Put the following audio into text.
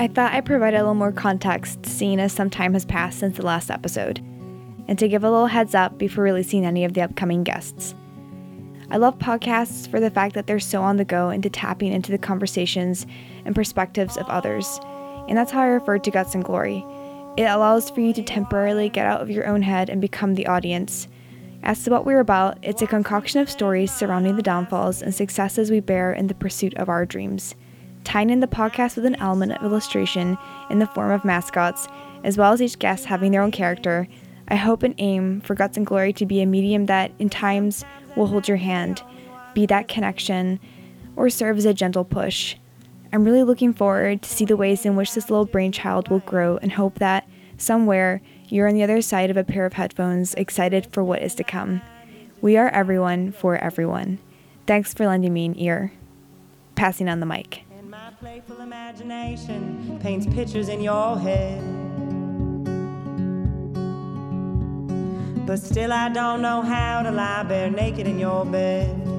I thought I'd provide a little more context, seeing as some time has passed since the last episode, and to give a little heads up before releasing any of the upcoming guests. I love podcasts for the fact that they're so on the go and to tapping into the conversations and perspectives of others, and that's how I refer to Guts and Glory. It allows for you to temporarily get out of your own head and become the audience. As to what we're about, it's a concoction of stories surrounding the downfalls and successes we bear in the pursuit of our dreams tying in the podcast with an element of illustration in the form of mascots, as well as each guest having their own character. I hope and aim for Guts and Glory to be a medium that, in times, will hold your hand, be that connection, or serve as a gentle push. I'm really looking forward to see the ways in which this little brainchild will grow and hope that, somewhere, you're on the other side of a pair of headphones, excited for what is to come. We are everyone for everyone. Thanks for lending me an ear. Passing on the mic playful imagination paints pictures in your head. But still, I don't know how to lie bare naked in your bed.